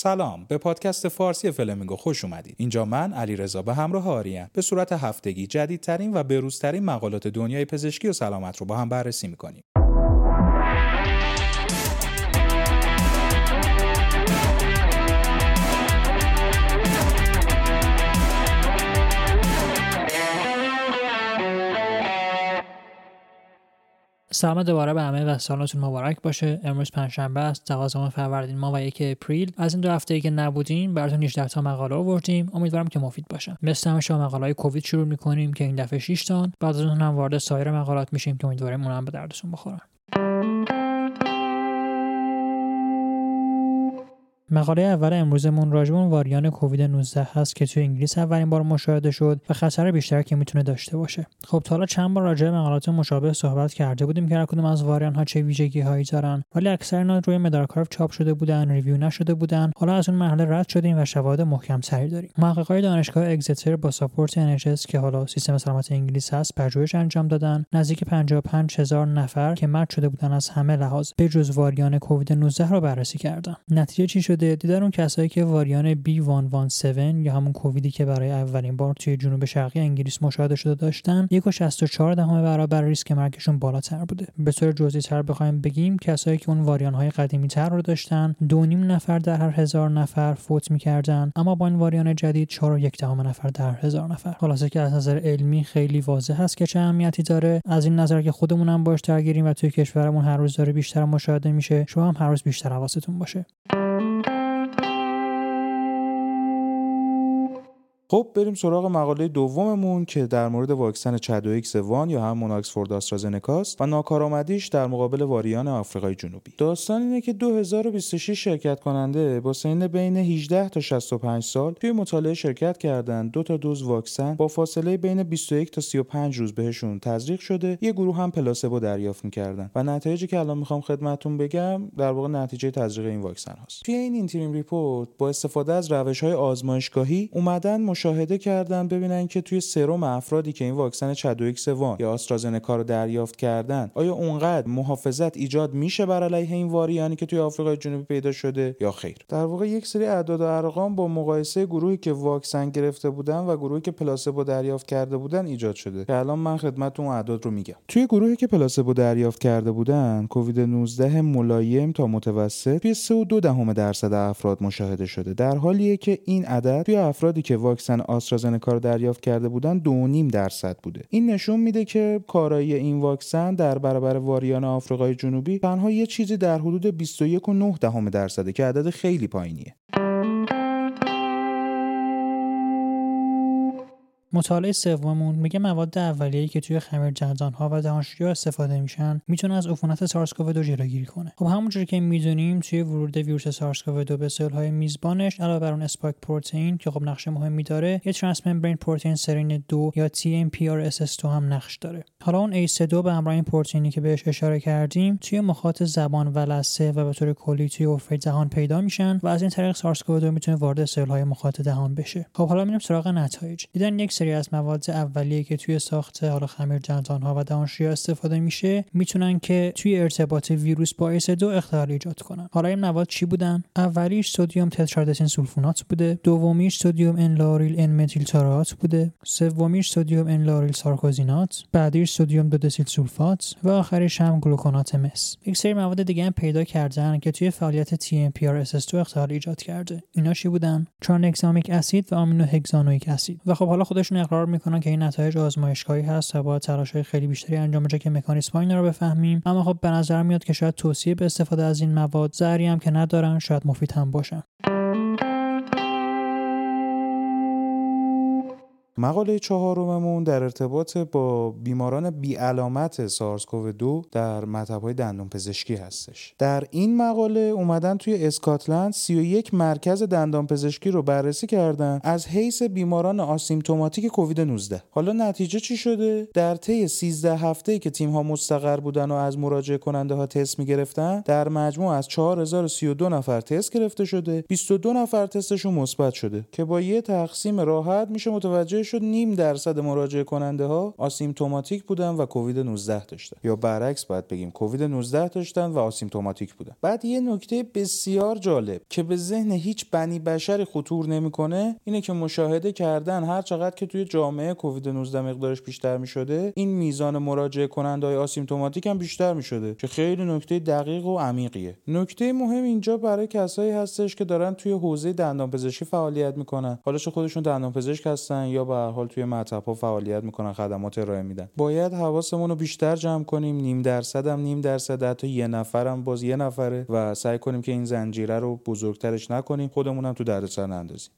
سلام به پادکست فارسی فلمینگو خوش اومدید. اینجا من علیرضا به همراه آریم. به صورت هفتگی جدیدترین و بروزترین مقالات دنیای پزشکی و سلامت رو با هم بررسی می‌کنیم. سلام دوباره به همه و سالتون مبارک باشه. امروز پنجشنبه است دوازدهم فروردین ماه و یک اپریل. از این دو هفته که نبودیم براتون 18 تا مقاله آوردیم. امیدوارم که مفید باشن مثل همیشه مقاله های کووید شروع می‌کنیم که این دفعه 6 تان. بعد از اون هم وارد سایر مقالات میشیم که امیدواریم اونم به دردتون بخورن مقاله اول امروزمون راجبون واریان کووید 19 هست که توی انگلیس اولین بار مشاهده شد و خطر بیشتر که می‌تونه داشته باشه. خب تا حالا چند بار راجع به مقالات مشابه صحبت کرده بودیم که هر کدوم از واریان ها چه ویژگی هایی دارن ولی اکثر اینا روی مدارکارف چاپ شده بودن ریویو نشده بودن. حالا از اون مرحله رد شدیم و شواهد محکم تری داریم. محققای دانشگاه اگزتر با ساپورت NHS که حالا سیستم سلامت انگلیس هست پژوهش انجام دادن. نزدیک 55 هزار نفر که مرد شده بودن از همه لحاظ به جز واریان کووید 19 رو بررسی کردن. نتیجه چی شده شده دیدن اون کسایی که واریان B117 یا همون کوویدی که برای اولین بار توی جنوب شرقی انگلیس مشاهده شده داشتن 1.64 دهم برابر ریسک مرگشون بالاتر بوده. به طور جزئی تر بخوایم بگیم کسایی که اون واریان های قدیمی تر رو داشتن دو نیم نفر در هر هزار نفر فوت می‌کردن اما با این واریان جدید 4 و دهم نفر در هزار نفر. خلاصه که از نظر علمی خیلی واضح هست که چه اهمیتی داره. از این نظر که خودمون هم باش درگیریم و توی کشورمون هر روز داره بیشتر مشاهده میشه. شما هم هر روز بیشتر حواستون باشه. خب بریم سراغ مقاله دوممون که در مورد واکسن ChAdOx one یا همون آکسفورد آسترازنکاست و ناکارآمدیش در مقابل variant آفریقای جنوبی. داستان اینه که 2026 شرکت کننده با سن بین 18 تا 65 سال توی مطالعه شرکت کردن دو تا دوز واکسن با فاصله بین 21 تا 35 روز بهشون تزریق شده یه گروه هم placebo دریافت می‌کردن و نتایجی که الان می‌خوام خدمتتون بگم در واقع نتیجه تزریق این واکسن هاست. توی این interim report با استفاده از روش های آزمایشگاهی اومدن مشاهده کردن ببینن که توی سرم افرادی که این واکسن ChAdOx one یا آسترازنکا رو دریافت کردن آیا اونقدر محافظت ایجاد میشه بر علیه این variant ی که توی آفریقای جنوبی پیدا شده یا خیر؟ در واقع یک سری اعداد و ارقام با مقایسه گروهی که واکسن گرفته بودن و گروهی که پلاسبو دریافت کرده بودن ایجاد شده. که الان من خدمتتون اعداد رو میگم. توی گروهی که پلاسبو دریافت کرده بودن کووید 19 ملایم تا متوسط توی 3 و 2 دهم درصد افراد مشاهده شده. در حالیه که این عدد توی افرادی که واکسن واکسن آسترازنکا رو دریافت کرده بودن 2.5 درصد بوده. این نشون میده که کارایی این واکسن در برابر واریان آفریقای جنوبی تنها یه چیزی در حدود 21.9 دهم درصده که عدد خیلی پایینیه. مطالعه سوممون میگه مواد اولیه‌ای که توی خمیر ها و دهانشویی استفاده میشن می‌تونه از عفونت سارس کوو 2 جلوگیری کنه. خب همونجوری که می‌دونیم توی ورود ویروس سارس کوو 2 به های میزبانش علاوه بر اون spike protein که خب نقش مهمی داره یه transmembrane protein serine 2 یا TMPRSS2 هم نقش داره. حالا اون ACE2 به همراه این پروتئینی که بهش اشاره کردیم توی مخاط زبان و لثه و به طور کلی توی حفره دهان پیدا میشن و از این طریق سارس کوو 2 می‌تونه وارد های مخاط دهان بشه. خب حالا میریم سراغ نتایج. دیدن یک سری از مواد اولیه که توی ساخت حالا خمیر دندان ها و دهانشویی استفاده میشه می‌تونن که توی ارتباط ویروس با دو اختلال ایجاد کنن. حالا این مواد چی بودن؟ اولیش سدیم tetradecene sulfonate بوده دومیش سدیم N-lauroyl N-methyl taurate بوده سومیش سدیم N-lauroyl sarcosinate بعدیش سدیم dodecyl sulfate و آخریش هم گلوکونات مس. یک سری مواد دیگه هم پیدا کردن که توی فعالیت TMPRSS2 اختلال ایجاد کرده. اینا چی بودن؟ tranexamic acid و aminohexanoic acid. و خب حالا خودشون اقرار می‌کنن که این نتایج آزمایشگاهی هست و باید های خیلی بیشتری انجام بشه که مکانیسم اینا رو بفهمیم. اما خب به نظر میاد که شاید توصیه به استفاده از این مواد ضرری هم که ندارن شاید مفید هم باشن مقاله چهارممون در ارتباط با بیماران بی علامت سارس کوو 2 در مطب های دندان پزشکی هستش. در این مقاله اومدن توی اسکاتلند 31 مرکز دندان پزشکی رو بررسی کردن از حیث بیماران آسیمتوماتیک کووید 19 حالا نتیجه چی شده؟ در طی 13 هفته که تیم ها مستقر بودن و از مراجعه کننده ها تست می‌گرفتن در مجموع از 4032 نفر تست گرفته شده 22 نفر تستشون مثبت شده که با یه تقسیم راحت میشه متوجه شد نیم درصد مراجعه کننده ها آسیمتوماتیک بودن و کووید 19 داشتن. یا برعکس باید بگیم کووید 19 داشتن و آسیمتوماتیک بودن. بعد یه نکته بسیار جالب که به ذهن هیچ بنی بشری خطور نمی‌کنه اینه که مشاهده کردن هر چقدر که توی جامعه کووید 19 مقدارش بیشتر می شده این میزان مراجعه کننده های آسیمتوماتیک هم بیشتر می شده که خیلی نکته دقیق و عمیقیه. نکته مهم اینجا برای کسایی هستش که دارن توی حوزه دندانپزشکی فعالیت می‌کنن. حالا چه خودشون دندانپزشک هستن یا به هر حال توی مطب ها فعالیت می‌کنن خدمات ارائه میدن. باید حواسمون رو بیشتر جمع کنیم. نیم درصد هم نیم درصد حتی یه نفرم باز یه نفره و سعی کنیم که این زنجیره رو بزرگترش نکنیم. خودمون هم تو دردسر نندازیم.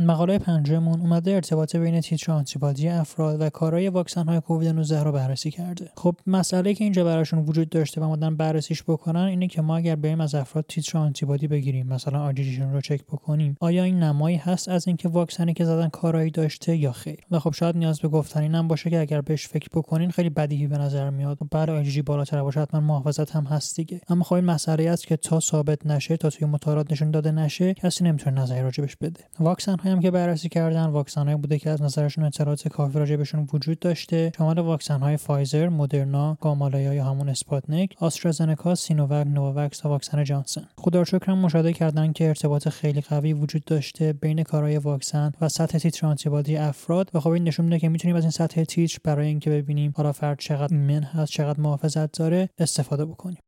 مقاله پنجمون اومده ارتباط بین تیتر آنتیبادی افراد و کارایی واکسن های کووید 19 رو بررسی کرده. خب مسئله که اینجا براشون وجود داشته و اومدن بررسیش بکنن اینه که ما اگر بریم از افراد تیتر آنتیبادی بگیریم مثلا آرجیشون رو چک بکنیم آیا این نمایی هست از اینکه واکسنی که زدن کارایی داشته یا خیر؟ و خب شاید نیاز به گفتن اینم باشه که اگر بهش فکر بکنین خیلی بدیهی به نظر میاد بعد آیجی بالاتر باشه حتما محافظت هم هست دیگه. اما خب این مسئله است که تا ثابت نشه تا توی مطالعات نشون داده نشه کسی نمی‌تونه نظری راجبش بده. واکسن هم که بررسی کردن واکسن بوده که از نظرشون اطلاعات کافی راجع بهشون وجود داشته شامل واکسن های فایزر، مدرنا، گامالیا یا همون اسپاتنیک، آسترازنکا، سینوواک، نوواکس و واکسن جانسن. خدا شکر مشاهده کردن که ارتباط خیلی قوی وجود داشته بین کارایی واکسن و سطح تیتر آنتیبادی افراد و خب این نشون میده که می‌تونیم از این سطح تیتر برای اینکه ببینیم حالا فرد چقدر ایمن هست چقدر محافظت داره استفاده بکنیم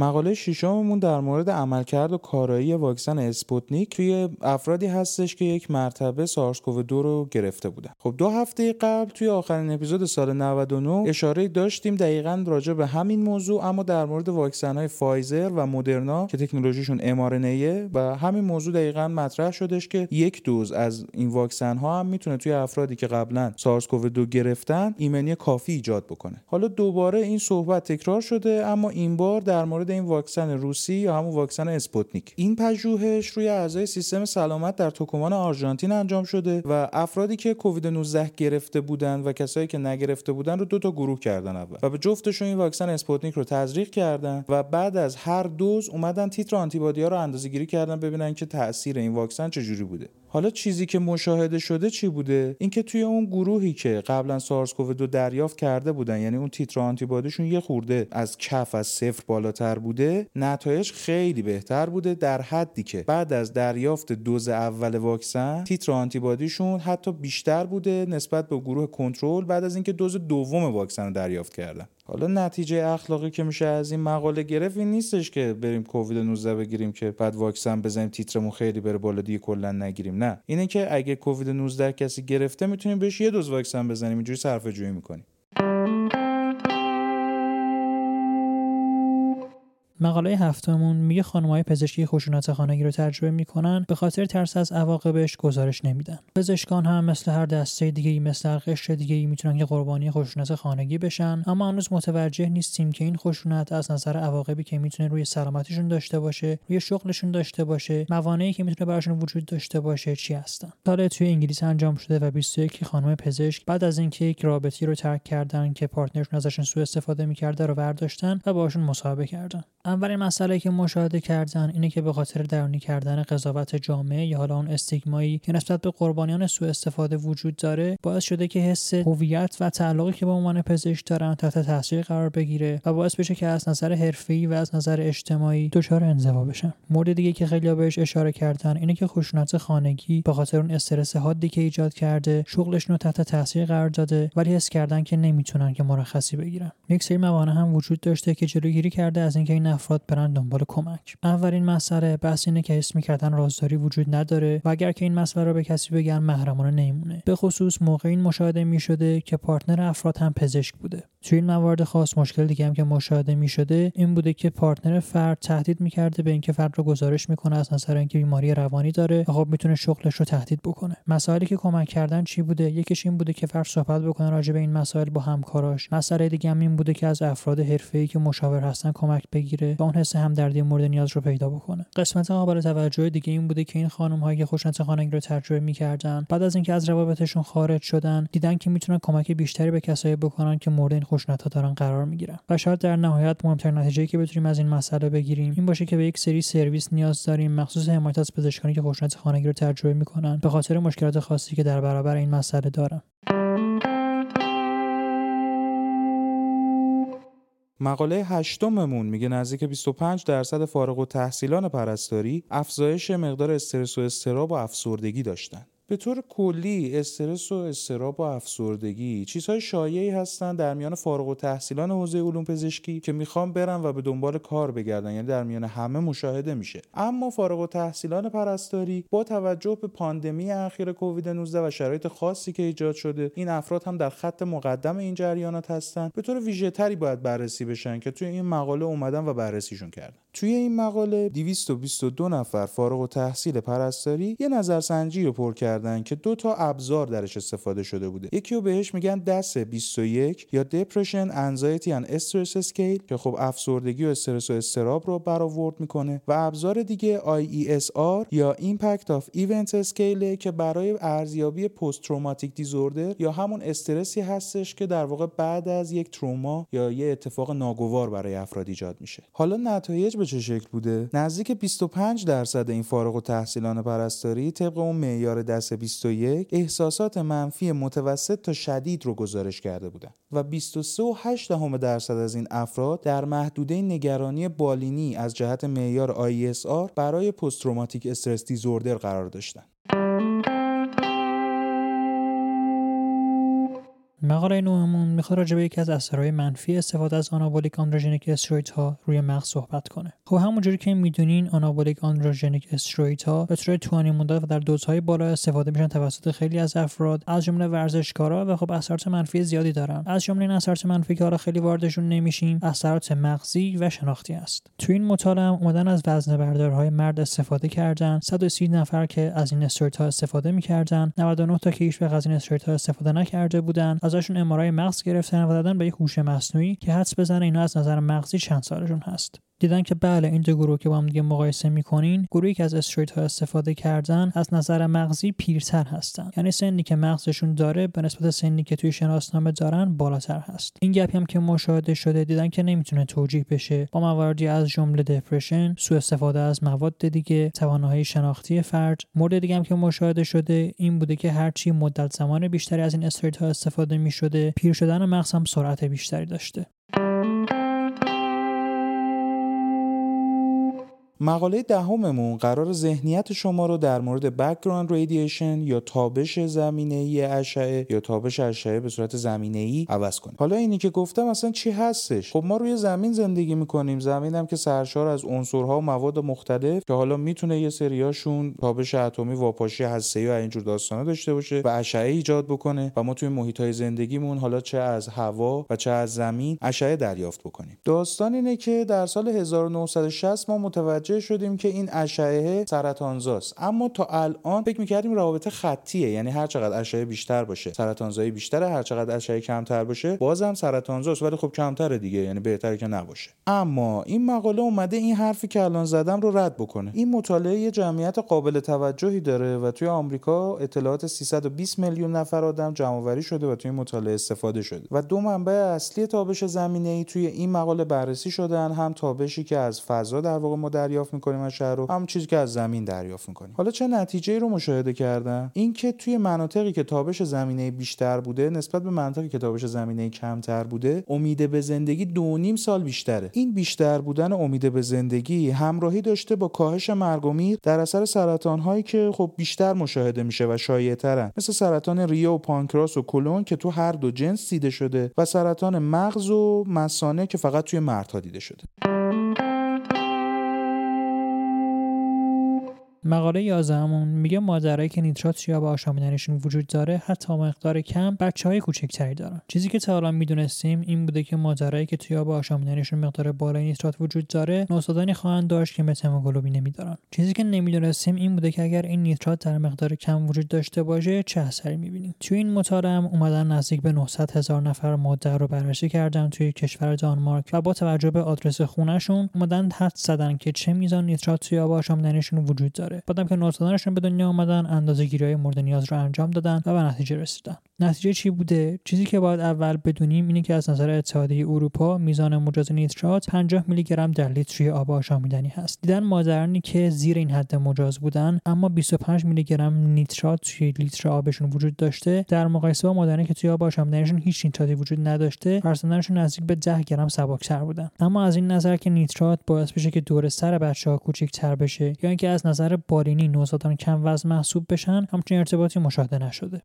مقاله ششممون در مورد عملکرد و کارایی واکسن اسپوتنیک توی افرادی هستش که یک مرتبه سارس کوو 2 رو گرفته بودن. خب دو هفته قبل توی آخرین اپیزود سال 99 اشاره داشتیم دقیقا راجع به همین موضوع اما در مورد واکسن های فایزر و مدرنا که تکنولوژیشون mRNA و همین موضوع دقیقا مطرح شدش که یک دوز از این واکسن ها هم می‌تونه توی افرادی که قبلا سارس کوو 2 گرفتن ایمنی کافی ایجاد بکنه. حالا دوباره این صحبت تکرار شده اما این بار در مورد این واکسن روسی یا همون واکسن اسپوتنیک. این پژوهش روی اعضای سیستم سلامت در توکومان آرژانتین انجام شده و افرادی که کووید 19 گرفته بودن و کسایی که نگرفته بودن رو دو تا گروه کردن اول و به جفتشون این واکسن اسپوتنیک رو تزریق کردن و بعد از هر دوز اومدن تیتر آنتیبادی ها رو اندازه‌گیری کردن ببینن که تاثیر این واکسن چجوری بوده. حالا چیزی که مشاهده شده چی بوده؟ اینکه توی اون گروهی که قبلا سارس کوو دو دریافت کرده بودن یعنی اون تیتر آنتیبادیشون یه خورده از کف از صفر بالاتر بوده نتایج خیلی بهتر بوده در حدی که بعد از دریافت دوز اول واکسن تیتر آنتیبادیشون حتی بیشتر بوده نسبت به گروه کنترل بعد از اینکه دوز دوم واکسن رو دریافت کردن. حالا نتیجه اخلاقی که میشه از این مقاله گرفت این نیستش که بریم کووید 19 بگیریم که بعد واکسن بزنیم تیترمون خیلی بره بالا دیگه کلا نگیریم. نه. اینه که اگه کووید 19 کسی گرفته می‌تونیم بهش یه دوز واکسن بزنیم. اینجوری صرفه جویی می‌کنیم. مقاله هفتمون میگه خانمهای پزشکی خشونت خانگی رو تجربه می‌کنن به خاطر ترس از عواقبش گزارش نمیدن. پزشکان هم مثل هر دسته دیگه ای مثل هر قشر دیگه ای می‌تونن که قربانی خشونت خانگی بشن اما هنوز متوجه نیستیم که این خشونت از نظر عواقبی که می‌تونه روی سلامتیشون داشته باشه روی شغلشون داشته باشه موانعی که می‌تونه براشون وجود داشته باشه چی هستن. سال توی انگلیس انجام شده و 21 خانم پزشک بعد از اینکه یک رابطی رو ترک کردن که پارتنرشون ازشون سوء استفاده می‌کرده رو برداشتن و باشون مصاحبه کردن. اولین مسئله که مشاهده کردن اینه که به خاطر درونی کردن قضاوت جامعه یا حالا اون استیگمایی که نسبت به قربانیان سوء استفاده وجود داره باعث شده که حس هویت و تعلقی که به عنوان پزشک دارن تحت تاثیر قرار بگیره و باعث بشه که از نظر حرفه‌ای و از نظر اجتماعی دچار انزوا بشن. مورد دیگه که خیلی بهش اشاره کردن اینه که خشونت خانگی به خاطر اون استرس حادی که ایجاد کرده شغلشون رو تحت تاثیر قرار داده ولی حس کردن که نمی‌تونن که مرخصی بگیرن. یک سری موانع هم وجود داشته که جلوگیری کرده از اینکه این افراد برن دنبال کمک. اولین مسئله بحث اینه که حس می‌کردن رازداری وجود نداره و اگر که این مسئله رو به کسی بگن محرمانه نمیمونه به خصوص موقع این مشاهده می‌شده که پارتنر افراد هم پزشک بوده. توی این موارد خاص مشکل دیگه هم که مشاهده می‌شده این بوده که پارتنر فرد تهدید می‌کرده به اینکه فرد رو گزارش می‌کنه از نظر اینکه بیماری روانی داره و خب می‌تونه شغلش رو تهدید بکنه. مسائلی که کمک کردن چی بوده؟ یکیش این بوده که فرد صحبت بکنه راجع به این مسائل با همکاراش. مسئله دیگه هم این بوده که از افراد حرفه‌ای که مشاور هستن کمک بگیره و اون حس همدردی مورد نیاز رو پیدا بکنه. قسمت قابل توجه دیگه این بوده که این خانم هایی که خشونت خانگی رو تجربه می‌کردن بعد از اینکه از روابطشون خارج شدن دیدن که می‌تونن کمک بیشتری به کسایی بکنن که مورد خشونت دارن قرار می‌گیرن و شاید در نهایت مهمترین نتیجه که بتونیم از این مسئله بگیریم این باشه که به یک سری سرویس نیاز داریم مخصوص حمایت از پزشکانی که خشونت خانگی رو تجربه می‌کنن به خاطر مشکلات خاصی که در برابر این مسئله دارن مقاله هشتممون میگه نزدیک 25 درصد فارغ و تحصیلان پرستاری افزایش مقدار استرس و استراب و افسردگی داشتن. به طور کلی استرس و استراب و افسردگی چیزهای شایعی هستند در میان فارغ و تحصیلان حوزه علوم پزشکی که می‌خوان برن و به دنبال کار بگردن یعنی در میان همه مشاهده میشه. اما فارغ و تحصیلان پرستاری با توجه به پاندمی اخیر کووید 19 و شرایط خاصی که ایجاد شده این افراد هم در خط مقدم این جریانات هستند به طور ویژه تری باید بررسی بشن که توی این مقاله اومدن و بررسیشون کردن. توی این مقاله 222 نفر فارغ و تحصیل پرستاری یه نظرسنجی رو پر کردن که دو تا ابزار درش استفاده شده بوده. یکی رو بهش میگن دست 21 یا Depression Anxiety and Stress Scale که خب افسردگی و استرس و استراب رو برآورد می‌کنه. و ابزار دیگه IESR یا Impact of Event Scale که برای ارزیابی پست تروماتیک دیزوردر یا همون استرسی هستش که در واقع بعد از یک تروما یا یه اتفاق ناگوار برای افراد ایجاد میشه. حالا نتایج به چه شکل بوده؟ نزدیک 25 درصد این فارغ و تحصیلان پرستاری طبق اون معیار دست 21 احساسات منفی متوسط تا شدید رو گزارش کرده بودن و 23.8 درصد از این افراد در محدوده نگرانی بالینی از جهت معیار ISR برای پست استرس دیزوردر قرار داشتن. مقاله نوممون می‌خواد راجع به یکی از اثرهای منفی استفاده از آنابولیک آندروژنیک استروید ها روی مغز صحبت کنه. خب همونجوری که می‌دونین آنابولیک آندروژنیک استروید ها به صورت طولانی مدت و در دوزهای بالا استفاده میشن توسط خیلی از افراد از جمله ورزشکارا و خب اثرات منفی زیادی دارن. از جمله این اثرات منفی که حالا خیلی واردشون نمیشیم اثرات مغزی و شناختی است. تو این مطالعه اومدن از وزنه بردارهای مرد استفاده کردن. 130 نفر که از این استروید ها استفاده می‌کردن. 99 تا که هیچ از این استروید ها استفاده نکرده بودن. ازشون امارای مغز گرفتن و دادن به یک هوش مصنوعی که حدس بزنه اینا از نظر مغزی چند سالشون هست. دیدن که بله این دو گروه که با هم دیگه مقایسه می‌کنین گروهی که از استروید ها استفاده کردن از نظر مغزی پیرتر هستن. یعنی سنی که مغزشون داره به نسبت سنی که توی شناسنامه دارن بالاتر هست. این گپی هم که مشاهده شده دیدن که نمی‌تونه توجیه بشه. با مواردی از جمله دپرشن سوء استفاده از مواد دیگه توانایی شناختی فرد. مورد دیگه هم که مشاهده شده این بوده که هرچی مدت زمان بیشتری از این استروید ها استفاده می‌شده پیر شدن مغز هم سرعت بیشتری داشته. مقاله دهممون قراره ذهنیت شما رو در مورد background radiation یا تابش زمینه ای اشعه یا تابش اشعه به صورت زمینه ای عوض کنیم. حالا اینی که گفتم اصلا چی هستش؟ خب ما روی زمین زندگی می‌کنیم. زمین هم که سرشار از عنصرها و مواد مختلف که حالا می‌تونه یه سریاشون تابش اتمی واپاشی هسته‌ای و اینجور داستانا داشته باشه و اشعه ایجاد بکنه و ما توی محیط های زندگیمون حالا چه از هوا و چه از زمین اشعه دریافت بکنیم. داستان اینه که در سال 1960 ما متوجه متوجه شدیم که این اشعه سرطانزاست. اما تا الان فکر می‌کردیم رابطه خطیه یعنی هر چقدر اشعه بیشتر باشه سرطانزایی بیشتره هر چقدر اشعه کمتر باشه بازم سرطانزاست. ولی خب کمتره دیگه یعنی بهتره که نباشه. اما این مقاله اومده این حرفی که الان زدم رو رد بکنه. این مطالعه یه جمعیت قابل توجهی داره و توی آمریکا اطلاعات 320 میلیون نفر آدم جمع شده و توی مطالعه استفاده شده. و دو منبع اصلی تابش زمینه ای توی این مقاله بررسی شدن هم تابشی که از فضا در واقع ما می‌کنیم از شهر رو هم چیزی که از زمین دریافت می‌کنیم. حالا چه نتیجه رو مشاهده کردم اینکه توی مناطقی که تابش زمینه بیشتر بوده نسبت به مناطقی که تابش زمینه کمتر بوده امید به زندگی دو نیم سال بیشتره. این بیشتر بودن امید به زندگی همراهی داشته با کاهش مرگ و میر در اثر سرطان هایی که خب بیشتر مشاهده میشه و شایع‌ترن. مثل سرطان ریه و پانکراس و کلون که تو هر دو جنس دیده شده و سرطان مغز و مثانه که فقط توی مردها دیده شده. مقاله 11 میگه مادرایی که نیترات یا به آشامیدنشون وجود داره حتی مقدار کم بچه های کوچکتری دارن. چیزی که تا الان می‌دونستیم این بوده که مادرایی که توی آب آشامیدنشون مقدار بالای نیترات وجود داره نوزادانی خواهند داشت که متاموگلوبین نمیدارن. چیزی که نمی‌دونستیم این بوده که اگر این نیترات در مقدار کم وجود داشته باشه چه اثری می‌بینیم؟ توی این مطالعه اومدن نزدیک به 900 هزار نفر مادر رو بررسی کردن توی کشور دانمارک و با توجه به آدرس خونهشون اومدن حد زدن که چه میزان نیترات توی آب آشامیدنشون وجود داره. داره. بعدم که نوزادانشون به دنیا آمدن اندازه گیری های مورد نیاز رو انجام دادن و به نتیجه رسیدن. نتیجه چی بوده؟ چیزی که باید اول بدونیم اینه که از نظر اتحادیه اروپا میزان مجاز نیترات 50 میلی گرم در لیتر آب آشامیدنی هست. دیدن مادرانی که زیر این حد مجاز بودن اما 25 میلی گرم نیترات توی لیتر آبشون وجود داشته. در مقایسه با مادرانی که توی آب آشامیدنیشون هیچ نیتراتی وجود نداشته فرزندانشون نزدیک به 10 گرم سبکتر بودن. اما از این نظر که نیترات باعث بشه که دور سر بچه ها کوچیک‌تر بشه یا اینکه از نظر بالینی نوزادان کم وزن محسوب بشن همچین ارتباطی مشاهده نشده.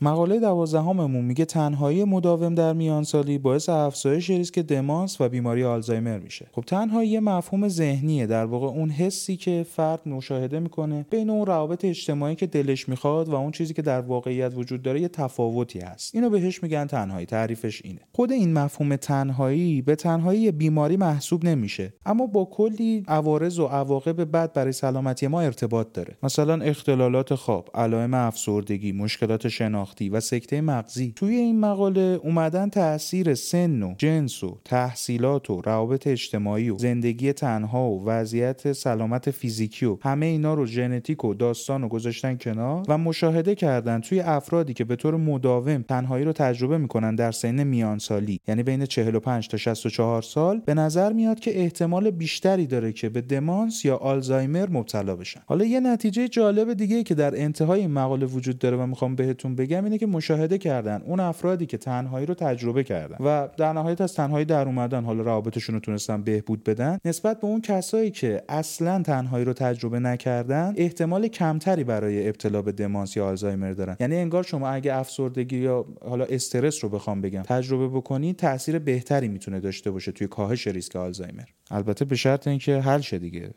مقاله دوازدهممون میگه تنهایی مداوم در میانسالی باعث افزایش ریسک دمانس و بیماری آلزایمر میشه. خب تنهایی یه مفهوم ذهنیه. در واقع اون حسی که فرد مشاهده می‌کنه بین اون روابط اجتماعی که دلش می‌خواد و اون چیزی که در واقعیت وجود داره یه تفاوتی هست. اینو بهش میگن تنهایی. تعریفش اینه. خود این مفهوم تنهایی به تنهایی بیماری محسوب نمیشه اما با کلی عوارض و عواقب بد برای سلامتی ما ارتباط داره. مثلا اختلالات خواب علائم افسردگی مشکلات شناختی و سکته مغزی. توی این مقاله اومدن تاثیر سن و جنس و تحصیلات و روابط اجتماعی و زندگی تنها و وضعیت سلامت فیزیکی و همه اینا رو ژنتیک و داستان و گذاشتن کنار و مشاهده کردن توی افرادی که به طور مداوم تنهایی رو تجربه می‌کنن در سن میانسالی. یعنی بین 45 تا 64 سال به نظر میاد که احتمال بیشتری داره که به دمانس یا آلزایمر مبتلا بشن. حالا یه نتیجه جالب دیگه که در انتهای مقاله وجود داره و می‌خوام بهتون بگم اینه که مشاهده کردن اون افرادی که تنهایی رو تجربه کردن و در نهایت از تنهایی در اومدن حالا روابطشون رو تونستن بهبود بدن نسبت به اون کسایی که اصلا تنهایی رو تجربه نکردن احتمال کمتری برای ابتلا به دمانس یا آلزایمر دارن. یعنی انگار شما اگه افسردگی یا حالا استرس رو بخوام بگم تجربه بکنید تاثیر بهتری می‌تونه داشته باشه توی کاهش ریسک آلزایمر. البته به شرط اینکه حل شه دیگه.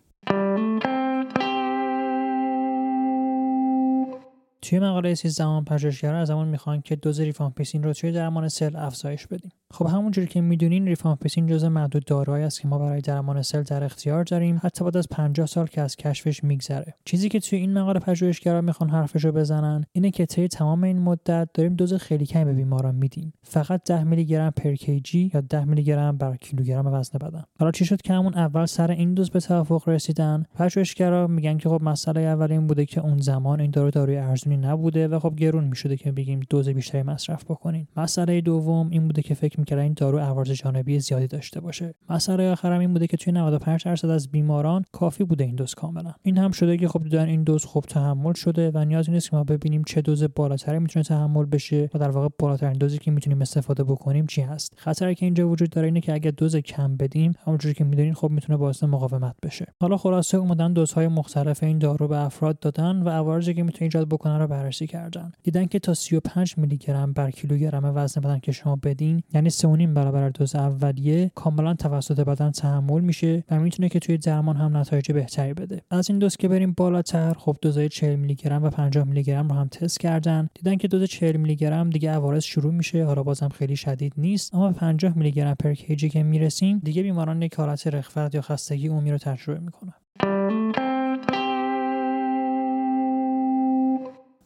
توی مقاله زمان پژوهشگرا ازمون می‌خوان که دوز ریفامپیسین رو توی درمان سل افزایش بدیم. خب همونجوری که می‌دونین ریفامپیسین جزء معدود داروهایی است که ما برای درمان سل در اختیار داریم حتی بعد از 50 سال که از کشفش میگذره. چیزی که توی این مقاله پژوهشگرا می‌خوان حرفشو بزنن اینه که طی تمام این مدت داریم دوز خیلی کمی به بیماران میدیم. فقط 10 میلی گرم per kg یا 10 میلی گرم بر کیلوگرم وزن بدن. حالا چی شد که همون اول سر این دوز به توافق رسیدن؟ پژوهشگرا میگن که خب مسئله اول این بوده که اون زمان این دارو داروی ارزونی نبوده و خب گرون می‌شده که بگیم دوز بیشتری مصرف بکنین. مسئله دوم این بوده که فکر می‌کردن این دارو عوارض جانبی زیادی داشته باشه. مسئله آخرم این بوده که توی 95 درصد از بیماران کافی بوده این دوز کاملا. این هم شده که خب دیدن این دوز خوب تحمل شده و نیازی نیست که ما ببینیم چه دوز بالاتری می‌تونه تحمل بشه و در واقع بالاترین دوزی که می‌تونیم استفاده بکنیم چی هست. خطری که اینجا وجود داره اینه که اگه دوز کم بدیم همونجوری که می‌دونین خب می‌تونه باعث مقاومت بشه. حالا خلاصه اومدن دوزهای مختلف این دارو به افراد دادن و عوارضی که می‌تونه ایجاد بکنه رو بررسی کردن. دیدن که تا 35 میلی گرم بر کیلوگرم وزن بدن که شما بدین یعنی 3.5 برابر دوز اولیه کاملا توسط بدن تحمل میشه و می‌تونه که توی درمان هم نتایج بهتری بده. از این دوز که بریم بالاتر خب دوزای 40 میلی گرم و 50 میلی گرم رو هم تست کردن. دیدن که دوز 40 میلی گرم دیگه عوارض شروع میشه حالا بازم خیلی شدید نیست. اما به 50 میلی گرم پر کیجی که می‌رسیم دیگه بیماران یک حالت رخوت یا خستگی عمومی رو تجربه می‌کنن.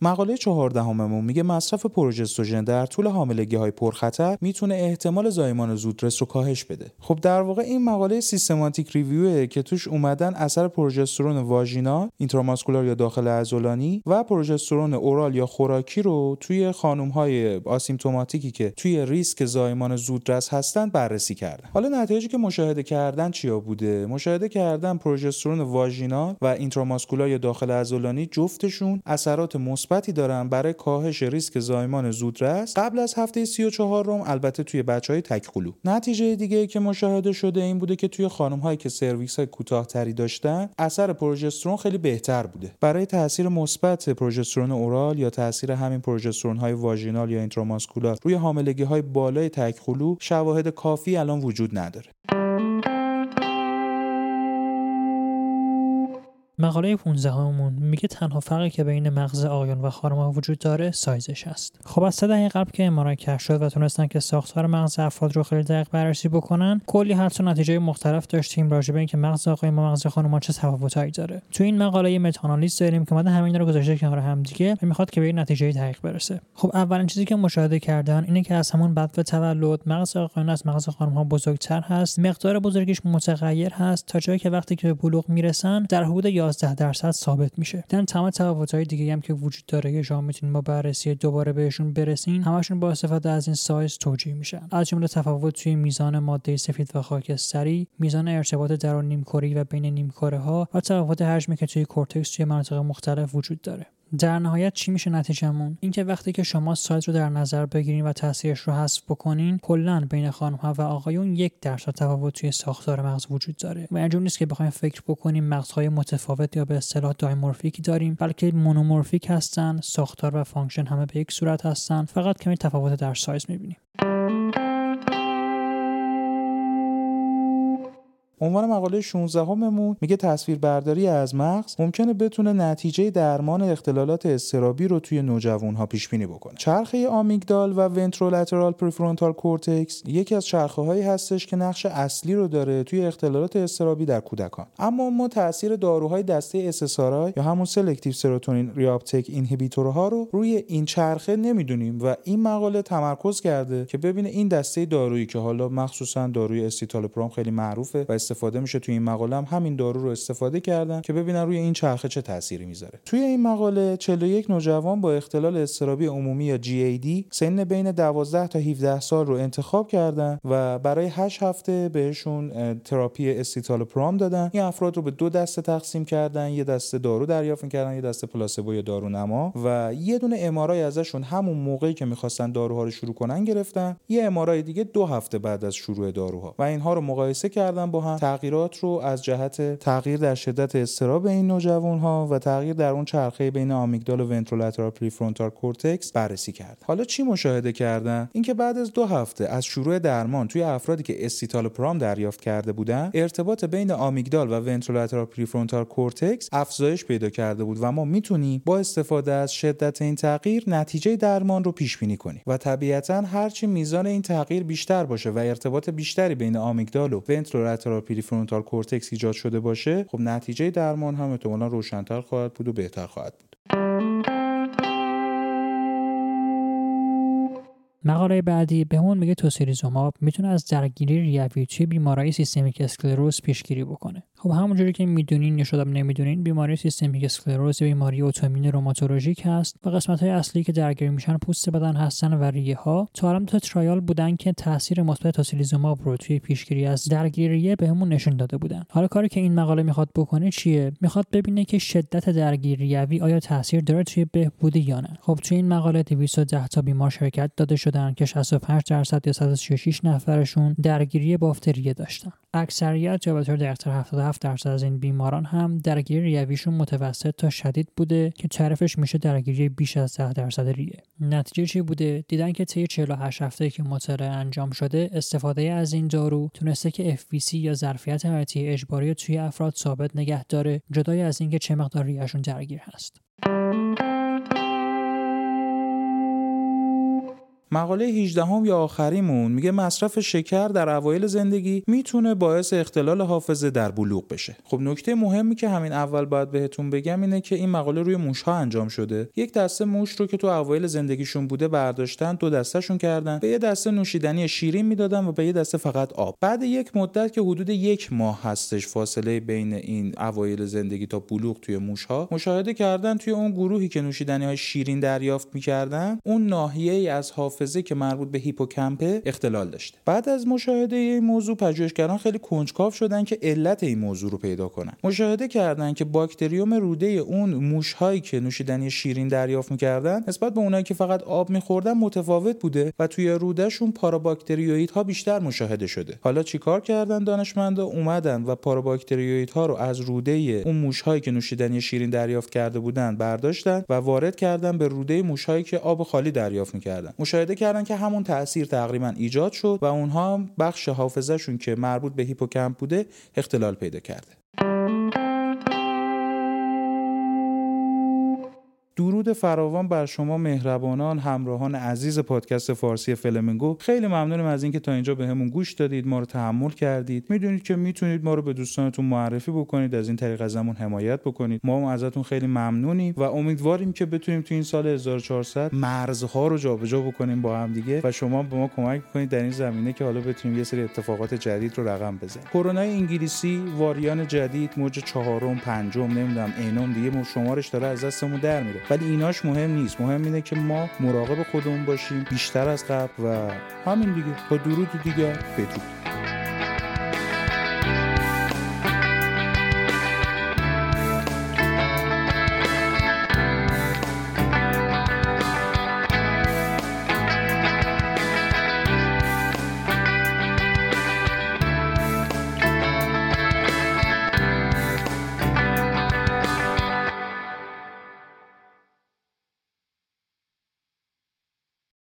مقاله چهاردهممون میگه مصرف پروژستوژن در طول حاملگی های پرخطر می‌تونه احتمال زایمان زودرس رو کاهش بده. خب در واقع این مقاله systematic review ه که توش اومدن اثر پروژسترون واژینال intramuscular یا داخل عضلانی و پروژسترون oral یا خوراکی رو توی خانم های asymptomatic ی که توی ریسک زایمان زودرس هستن بررسی کردن. حالا نتایجی که مشاهده کردن چیا بوده؟ مشاهده کردن پروژسترون واژینال و intramuscular یا داخل عضلانی جفتشون اثرات مثبت مثبتی دارن برای کاهش ریسک زایمان زودرس. قبل از هفته 34 روم البته توی بچهای تک‌قلو نتیجه دیگه که مشاهده شده این بوده که توی خانم هایی که cervix های کوتاهتری داشتن اثر پروژسترون خیلی بهتر بوده. برای تاثیر مثبت پروژسترون اورال یا تاثیر همین پروژسترون های واژینال یا اینتراماسکولار روی حاملگی های بالای تکخلو شواهد کافی الان وجود نداره. مقاله 15 همون میگه تنها فرقی که بین مغز آقایون و خانم‌ها وجود داره سایزش است. خب از دهه قبل که امارای کشف شد و تونستن که ساختار مغز افراد رو خیلی دقیق بررسی بکنن، کلی حدس و نتیجه مختلف داشتیم راجع به اینکه مغز آقایون و مغز خانم‌ها چه تفاوتایی داره. تو این مقاله یه داریم که اومده همین رو گذاشته کنار هم دیگه و می‌خواد که به نتیجه دقیق برسه. خب اولین چیزی که مشاهده کردن اینه که از همون بعد تولد مغز آقایون از مغز خانم‌ها بزرگتر هست، مقدار بزرگیش متغیر هست تا جایی که وقتی که به بلوغ می‌رسن در حدود 11 درصد ثابت میشه. در تمام های دیگه هم که وجود داره که شما می‌تونید با بررسی دوباره بهشون برسین همشون با استفاده از این سایز توجیه میشن. از جمله تفاوت توی میزان ماده سفید و خاکستری میزان ارتباط درون نیمکره و بین نیمکره ها و تفاوت حجمی که توی کورتکس توی مناطق مختلف وجود داره. در نهایت چی میشه نتیجهمون؟ اینکه وقتی که شما سایز رو در نظر بگیرین و تاثیرش رو حذف بکنین کلا بین خانم ها و آقایون یک درصد تفاوت توی ساختار مغز وجود داره. و اینجور نیست که بخوایم فکر بکنیم مغزهای متفاوت یا به اصطلاح dimorphic داریم بلکه monomorphic هستن ساختار و function همه به یک صورت هستن. فقط کمی تفاوت در سایز می‌بینیم. عنوان مقاله 16 هممون میگه تصویربرداری از مغز ممکنه بتونه نتیجه درمان اختلالات اضطرابی رو توی نوجوان ها پیش بینی بکنه. چرخه آمیگدال و ventrolateral prefrontal cortex یکی از چرخه هایی هستش که نقش اصلی رو داره توی اختلالات اضطرابی در کودکان. اما ما تاثیر داروهای دسته SSRI یا همون selective serotonin reuptake inhibitor ها رو روی این چرخه نمی‌دونیم و این مقاله تمرکز کرده که ببینه این دسته دارویی که حالا مخصوصا داروی اسیتالوپرام خیلی معروفه و استفاده میشه توی این مقاله هم همین دارو رو استفاده کردن که ببینن روی این چرخه چه تأثیری می‌ذاره. توی این مقاله 41 نوجوان با اختلال اضطرابی عمومی یا GAD سن بین 12 تا 17 سال رو انتخاب کردن و برای 8 هفته بهشون تراپی استیتالوپرام دادن. این افراد رو به دو دسته تقسیم کردن. یه دسته دارو دریافت کردن یه دسته placebo یا دارونما و یه دونه MRI ازشون همون موقعی که می‌خواستن داروها رو شروع کنن گرفتن. یه MRI دیگه دو هفته بعد از شروع داروها و اینها رو مقایسه کردن با هم. تغییرات رو از جهت تغییر در شدت اضطراب این نوجوان ها و تغییر در اون چرخه بین آمیگدال و ventrolateral prefrontal cortex بررسی کرد. حالا چی مشاهده کردن؟ اینکه بعد از دو هفته از شروع درمان توی افرادی که پرام دریافت کرده بودن ارتباط بین آمیگدال و ventrolateral prefrontal cortex افزایش پیدا کرده بود و ما می‌تونیم با استفاده از شدت این تغییر نتیجه درمان رو پیش بینی کنیم و طبیعتا هرچی میزان این تغییر بیشتر باشه و ارتباط بیشتری بین آمیگدال و ventrolateral prefrontal cortex ایجاد شده باشه خب نتیجه درمان هم احتمالا روشنتر خواهد بود و بهتر خواهد بود. مقاله بعدی بهمون میگه tocilizumab می‌تونه از درگیری ریوی توی بیماری systemic اسکلروز پیشگیری بکنه. خب همونجوری که می‌دونین یا شایدم نمی‌دونین بیماری systemic اسکلروز بیماری autoimmune روماتولوژیک هست. و قسمت های اصلی که درگیر میشن پوست بدن هستن و ریه ها تا الان تا trial بودن که تاثیر مثبت tocilizumab رو توی پیشگیری از درگیری ریه بهمون نشون داده بودن. حالا کاری که این مقاله می‌خواد بکنه چیه؟ می‌خواد ببینه که شدت درگیری ریوی آیا تاثیر داره توی بهبودی یا نه. خب توی این مقاله 210 تا بیمار شرکت داده شدن که 65 درصد یا 136 نفرشون درگیری بافت ریه داشتن. اکثریت یا به طور 77 درصد از این بیماران هم درگیری ریویشون متوسط تا شدید بوده که تعریفش میشه درگیری بیش از 10 درصد ریه. نتیجه چی بوده؟ دیدن که طی 48 هفته که مطالعه انجام شده استفاده از این دارو تونسته که FVC یا ظرفیت حیاتی اجباری توی افراد ثابت نگه داره جدای از اینکه چه مقدار ریهشون درگیر هست. مقاله 18 هم یا آخریمون میگه مصرف شکر در اوایل زندگی می‌تونه باعث اختلال حافظه در بلوغ بشه. خب نکته مهمی که همین اول باید بهتون بگم اینه که این مقاله روی موشها انجام شده. یک دسته موش رو که تو اوایل زندگیشون بوده برداشتن دو دستهشون کردن. به یه دسته نوشیدنی شیرین می‌دادن و به یه دسته فقط آب. بعد یک مدت که حدود یک ماه هستش فاصله بین این اوایل زندگی تا بلوغ توی موشها مشاهده کردن توی اون گروهی که نوشیدنی های شیرین دریافت می‌کردن اون ناحیه از حافظه حافظه که مربوط به هیپوکمپ اختلال داشته. بعد از مشاهده این موضوع پژوهشگران خیلی کنجکاو شدن که علت این موضوع رو پیدا کنن. مشاهده کردن که باکتریوم روده اون موشهایی که نوشیدنی شیرین دریافت می‌کردن نسبت به اونایی که فقط آب میخوردن متفاوت بوده و توی رودهشون پاراباکتریوئیدها بیشتر مشاهده شده. حالا چیکار کردن دانشمندا؟ اومدن و پاراباکتریوئیدها رو از روده اون موشهایی که نوشیدنی شیرین دریافت کرده بودن برداشتن و وارد کردن به روده موشهایی که آب خالی دریافت می‌کردن. مشاهده کردن که همون تاثیر تقریبا ایجاد شد و اونها بخش حافظهشون که مربوط به هیپوکمپ بوده اختلال پیدا کرده. درود فراوان بر شما مهربانان همراهان عزیز پادکست فارسی فلمنگو. خیلی ممنونم از اینکه تا اینجا به گوش دادید ما رو تحمل کردید. می‌دونید که می‌تونید ما رو به دوستانتون معرفی بکنید از این طریق ازمون حمایت بکنید. ما هم ازتون خیلی ممنونیم و امیدواریم که بتونیم تو این سال 1400 مرزها رو جابجا بکنیم با هم دیگه و شما به ما کمک کنید در این زمینه که حالا بتونیم یه سری اتفاقات جدید رو رقم بزنیم. کرونا انگلیسی واریان جدید موج چهارم پنجم نمی‌دونم اینم دیگه شمارش داره از دستمون در میره. ولی ایناش مهم نیست. مهم اینه که ما مراقب خودمون باشیم بیشتر از قبل و همین دیگه. تا درود دیگر بدرود.